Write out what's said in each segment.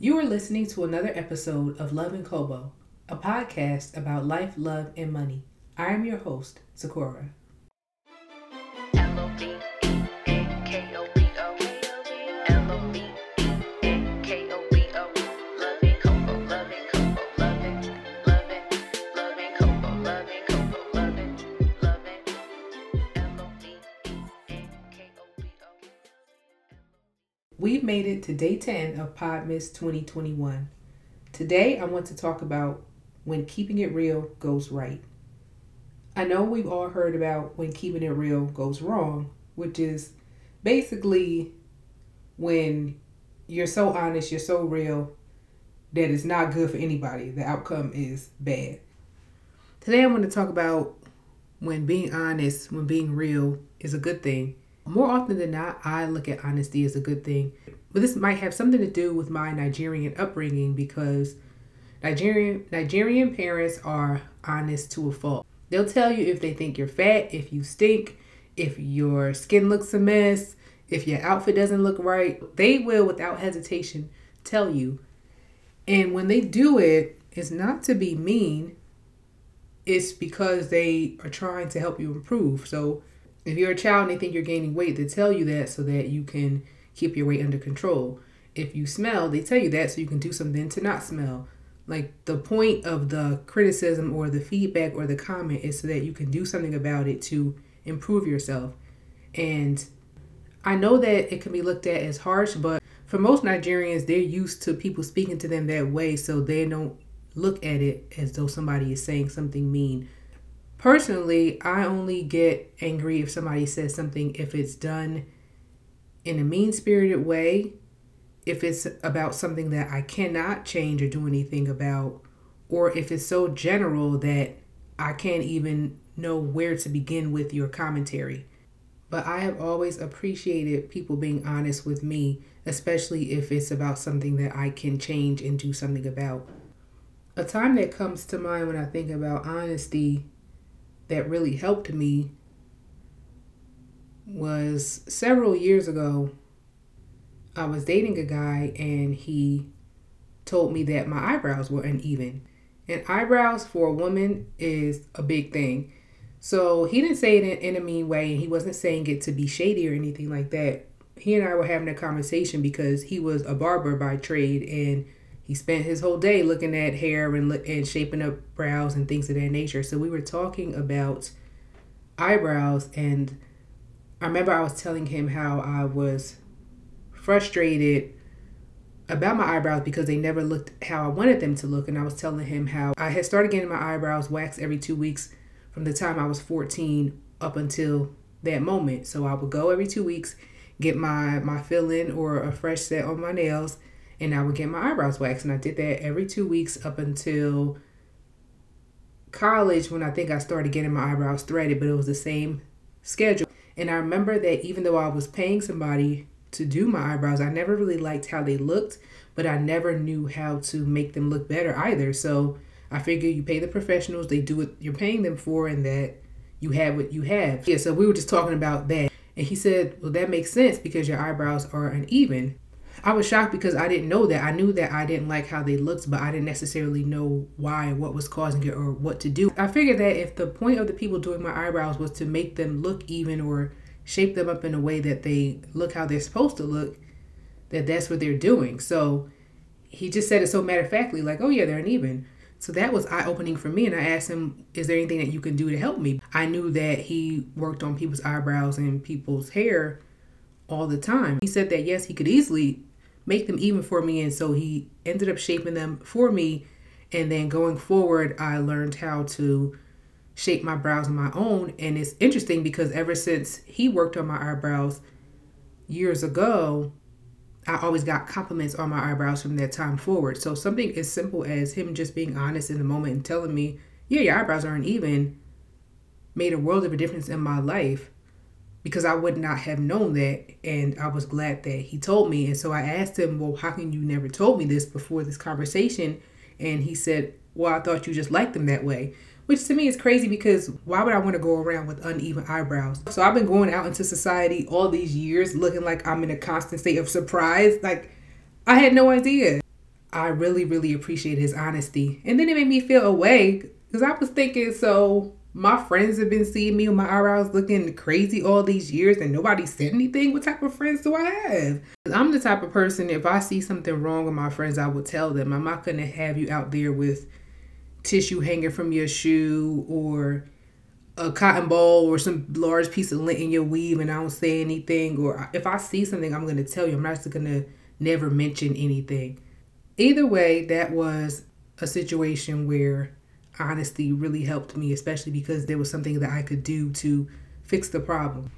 You are listening to another episode of Love and Kobo, a podcast about life, love, and money. I am your host, Sakura. We've made it to day 10 of Podmas 2021. Today, I want to talk about when keeping it real goes right. I know we've all heard about when keeping it real goes wrong, which is basically when you're so honest, you're so real that it's not good for anybody. The outcome is bad. Today, I want to talk about when being honest, when being real is a good thing more often than not, I look at honesty as a good thing. But this might have something to do with my Nigerian upbringing because Nigerian Nigerian parents are honest to a fault. They'll tell you if they think you're fat, if you stink, if your skin looks a mess, if your outfit doesn't look right. They will without hesitation tell you. And when they do it, it's not to be mean. It's because they are trying to help you improve. So if you're a child and they think you're gaining weight, they tell you that so that you can keep your weight under control. If you smell, they tell you that so you can do something to not smell. Like the point of the criticism or the feedback or the comment is so that you can do something about it to improve yourself. And I know that it can be looked at as harsh, but for most Nigerians, they're used to people speaking to them that way, so they don't look at it as though somebody is saying something mean Personally, I only get angry if somebody says something if it's done in a mean spirited way, if it's about something that I cannot change or do anything about, or if it's so general that I can't even know where to begin with your commentary. But I have always appreciated people being honest with me, especially if it's about something that I can change and do something about. A time that comes to mind when I think about honesty that really helped me was several years ago. I was dating a guy and he told me that my eyebrows were uneven. And eyebrows for a woman is a big thing. So he didn't say it in, a mean way and he wasn't saying it to be shady or anything like that. He and I were having a conversation because he was a barber by trade and he spent his whole day looking at hair and and shaping up brows and things of that nature. So we were talking about eyebrows, and I remember I was telling him how I was frustrated about my eyebrows because they never looked how I wanted them to look, and I was telling him how I had started getting my eyebrows waxed every two weeks from the time I was 14 up until that moment. So I would go every two weeks, get my my fill in or a fresh set on my nails and I would get my eyebrows waxed. And I did that every two weeks up until college when I think I started getting my eyebrows threaded, but it was the same schedule. And I remember that even though I was paying somebody to do my eyebrows, I never really liked how they looked, but I never knew how to make them look better either. So I figured you pay the professionals, they do what you're paying them for, and that you have what you have. Yeah, so we were just talking about that. And he said, Well, that makes sense because your eyebrows are uneven. I was shocked because I didn't know that. I knew that I didn't like how they looked, but I didn't necessarily know why, what was causing it, or what to do. I figured that if the point of the people doing my eyebrows was to make them look even or shape them up in a way that they look how they're supposed to look, that that's what they're doing. So he just said it so matter of factly, like, oh yeah, they're uneven. So that was eye opening for me. And I asked him, is there anything that you can do to help me? I knew that he worked on people's eyebrows and people's hair all the time. He said that yes, he could easily make them even for me. And so he ended up shaping them for me. And then going forward, I learned how to shape my brows on my own. And it's interesting because ever since he worked on my eyebrows years ago, I always got compliments on my eyebrows from that time forward. So something as simple as him just being honest in the moment and telling me, yeah, your eyebrows aren't even, made a world of a difference in my life because I would not have known that. And I was glad that he told me. And so I asked him, Well, how can you never told me this before this conversation? And he said, Well, I thought you just liked them that way. Which to me is crazy because why would I want to go around with uneven eyebrows? So I've been going out into society all these years looking like I'm in a constant state of surprise. Like I had no idea. I really, really appreciate his honesty. And then it made me feel away because I was thinking, so my friends have been seeing me with my eyebrows looking crazy all these years and nobody said anything. What type of friends do I have? I'm the type of person, if I see something wrong with my friends, I will tell them. I'm not going to have you out there with tissue hanging from your shoe or a cotton ball or some large piece of lint in your weave and I don't say anything. Or if I see something, I'm going to tell you. I'm not just going to never mention anything. Either way, that was a situation where honesty really helped me, especially because there was something that I could do to fix the problem.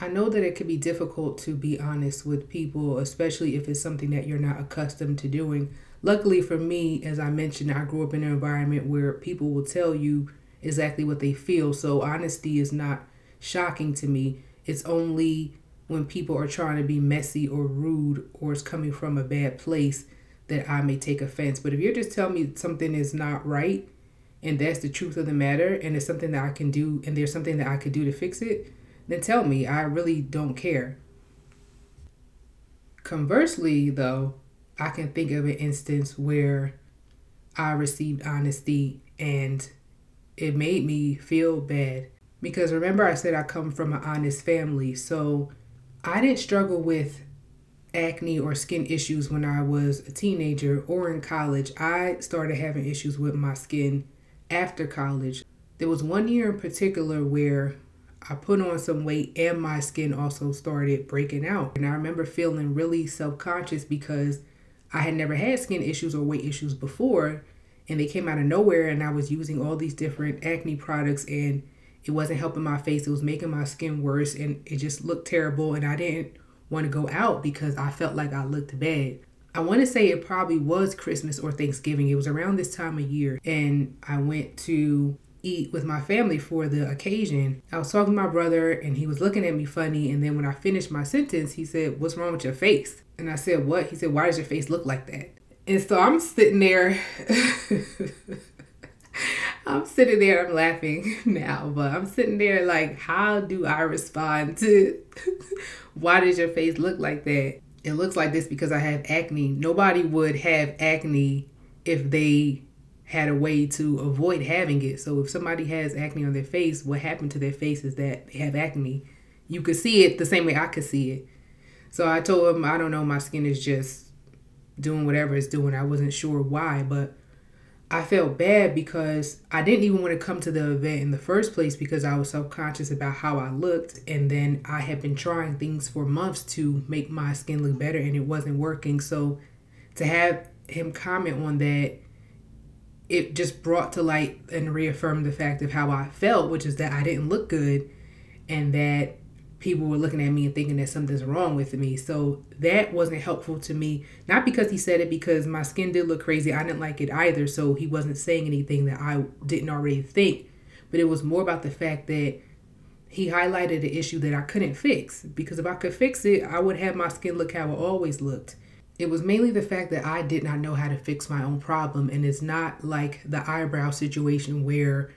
I know that it can be difficult to be honest with people, especially if it's something that you're not accustomed to doing. Luckily for me, as I mentioned, I grew up in an environment where people will tell you exactly what they feel. So honesty is not shocking to me. It's only when people are trying to be messy or rude or it's coming from a bad place that I may take offense. But if you're just telling me something is not right and that's the truth of the matter and it's something that I can do and there's something that I could do to fix it, then tell me. I really don't care. Conversely, though, I can think of an instance where I received honesty and it made me feel bad. Because remember, I said I come from an honest family. So I didn't struggle with acne or skin issues when I was a teenager or in college. I started having issues with my skin after college. There was one year in particular where I put on some weight and my skin also started breaking out. And I remember feeling really self conscious because I had never had skin issues or weight issues before. And they came out of nowhere, and I was using all these different acne products, and it wasn't helping my face. It was making my skin worse, and it just looked terrible. And I didn't want to go out because I felt like I looked bad. I want to say it probably was Christmas or Thanksgiving. It was around this time of year. And I went to eat with my family for the occasion. I was talking to my brother and he was looking at me funny. And then when I finished my sentence, he said, What's wrong with your face? And I said, What? He said, Why does your face look like that? And so I'm sitting there. I'm sitting there, I'm laughing now, but I'm sitting there like, how do I respond to why does your face look like that? It looks like this because I have acne. Nobody would have acne if they had a way to avoid having it. So if somebody has acne on their face, what happened to their face is that they have acne. You could see it the same way I could see it. So I told him, I don't know, my skin is just doing whatever it's doing. I wasn't sure why, but I felt bad because I didn't even want to come to the event in the first place because I was self conscious about how I looked. And then I had been trying things for months to make my skin look better and it wasn't working. So to have him comment on that, it just brought to light and reaffirmed the fact of how I felt, which is that I didn't look good and that people were looking at me and thinking that something's wrong with me. So that wasn't helpful to me. Not because he said it, because my skin did look crazy. I didn't like it either. So he wasn't saying anything that I didn't already think. But it was more about the fact that he highlighted an issue that I couldn't fix. Because if I could fix it, I would have my skin look how it always looked. It was mainly the fact that I did not know how to fix my own problem. And it's not like the eyebrow situation where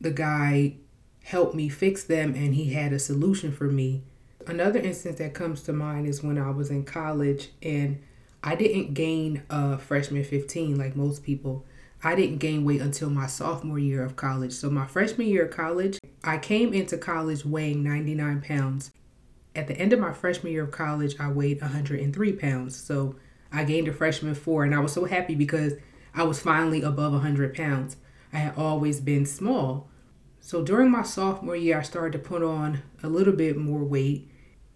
the guy helped me fix them and he had a solution for me. Another instance that comes to mind is when I was in college and I didn't gain a freshman 15 like most people. I didn't gain weight until my sophomore year of college. So, my freshman year of college, I came into college weighing 99 pounds. At the end of my freshman year of college, I weighed 103 pounds. So, I gained a freshman four, and I was so happy because I was finally above 100 pounds. I had always been small. So during my sophomore year, I started to put on a little bit more weight.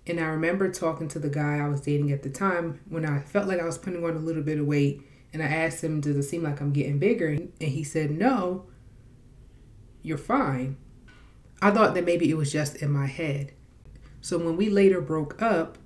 And I remember talking to the guy I was dating at the time when I felt like I was putting on a little bit of weight. And I asked him, Does it seem like I'm getting bigger? And he said, No, you're fine. I thought that maybe it was just in my head. So when we later broke up,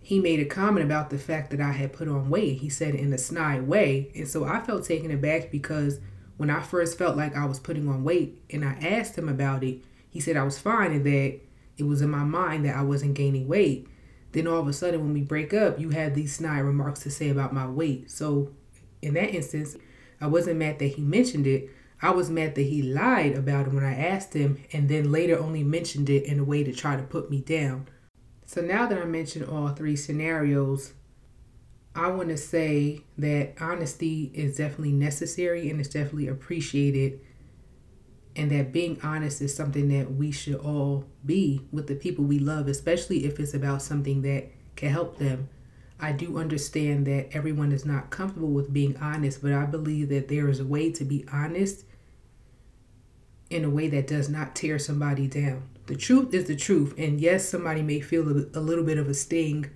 he made a comment about the fact that I had put on weight. He said in a snide way. And so I felt taken aback because when I first felt like I was putting on weight and I asked him about it, he said I was fine and that it was in my mind that I wasn't gaining weight. Then all of a sudden, when we break up, you have these snide remarks to say about my weight. So, in that instance, I wasn't mad that he mentioned it. I was mad that he lied about it when I asked him and then later only mentioned it in a way to try to put me down. So, now that I mentioned all three scenarios, I want to say that honesty is definitely necessary and it's definitely appreciated. And that being honest is something that we should all be with the people we love, especially if it's about something that can help them. I do understand that everyone is not comfortable with being honest, but I believe that there is a way to be honest in a way that does not tear somebody down. The truth is the truth. And yes, somebody may feel a, little bit of a sting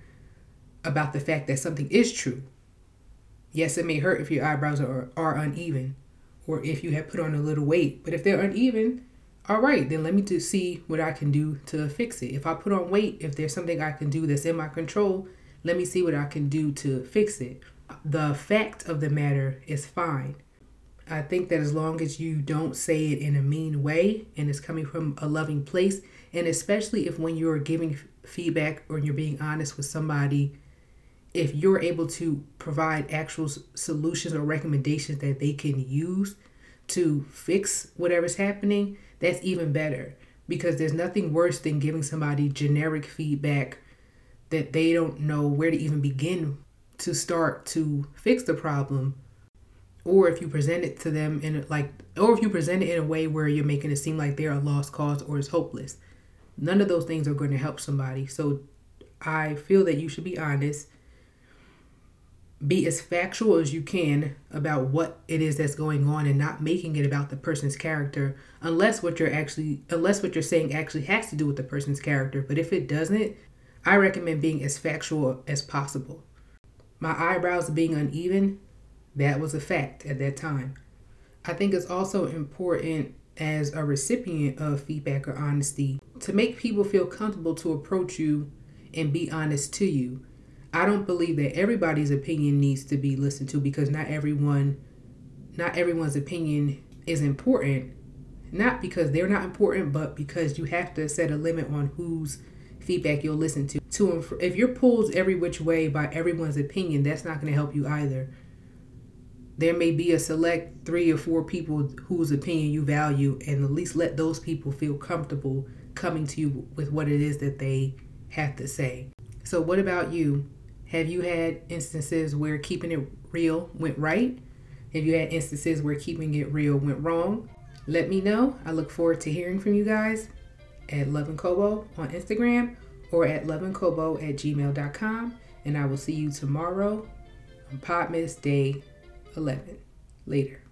about the fact that something is true. Yes, it may hurt if your eyebrows are, are uneven or if you have put on a little weight. But if they're uneven, all right, then let me to see what I can do to fix it. If I put on weight, if there's something I can do that's in my control, let me see what I can do to fix it. The fact of the matter is fine. I think that as long as you don't say it in a mean way and it's coming from a loving place, and especially if when you're giving feedback or you're being honest with somebody, if you're able to provide actual solutions or recommendations that they can use to fix whatever's happening, that's even better. Because there's nothing worse than giving somebody generic feedback that they don't know where to even begin to start to fix the problem. Or if you present it to them in like or if you present it in a way where you're making it seem like they're a lost cause or it's hopeless. None of those things are going to help somebody. So i feel that you should be honest be as factual as you can about what it is that's going on and not making it about the person's character unless what you're actually unless what you're saying actually has to do with the person's character but if it doesn't i recommend being as factual as possible my eyebrows being uneven that was a fact at that time. I think it's also important as a recipient of feedback or honesty to make people feel comfortable to approach you and be honest to you. I don't believe that everybody's opinion needs to be listened to because not everyone not everyone's opinion is important. Not because they're not important, but because you have to set a limit on whose feedback you'll listen to. To if you're pulled every which way by everyone's opinion, that's not going to help you either there may be a select three or four people whose opinion you value, and at least let those people feel comfortable coming to you with what it is that they have to say. So, what about you? Have you had instances where keeping it real went right? Have you had instances where keeping it real went wrong? Let me know. I look forward to hearing from you guys at Love and Kobo on Instagram or at loveandkobo at gmail.com. And I will see you tomorrow on Podmas Day 11. Later.